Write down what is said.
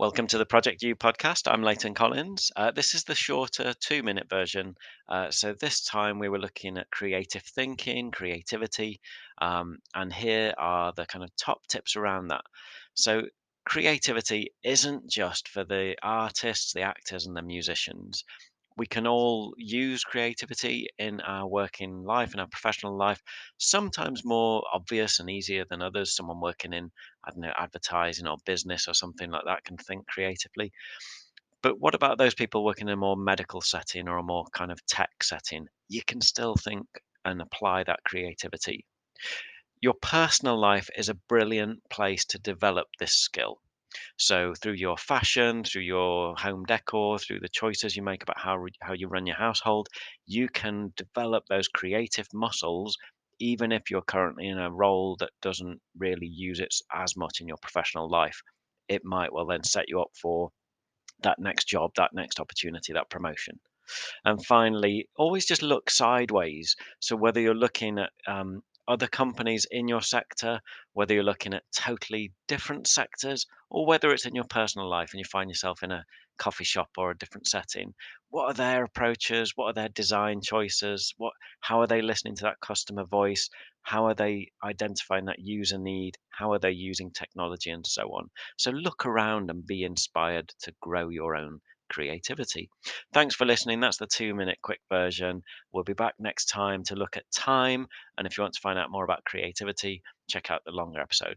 Welcome to the Project U podcast. I'm Leighton Collins. Uh, this is the shorter two minute version. Uh, so, this time we were looking at creative thinking, creativity, um, and here are the kind of top tips around that. So, creativity isn't just for the artists, the actors, and the musicians we can all use creativity in our working life, in our professional life, sometimes more obvious and easier than others. Someone working in, I don't know, advertising or business or something like that can think creatively. But what about those people working in a more medical setting or a more kind of tech setting? You can still think and apply that creativity. Your personal life is a brilliant place to develop this skill. So through your fashion, through your home decor, through the choices you make about how how you run your household, you can develop those creative muscles even if you're currently in a role that doesn't really use it as much in your professional life. It might well then set you up for that next job, that next opportunity, that promotion. And finally, always just look sideways. So whether you're looking at um, other companies in your sector, whether you're looking at totally different sectors, or whether it's in your personal life and you find yourself in a coffee shop or a different setting. What are their approaches? What are their design choices? What how are they listening to that customer voice? How are they identifying that user need? How are they using technology and so on? So look around and be inspired to grow your own creativity. Thanks for listening. That's the two minute quick version. We'll be back next time to look at time. And if you want to find out more about creativity, check out the longer episode.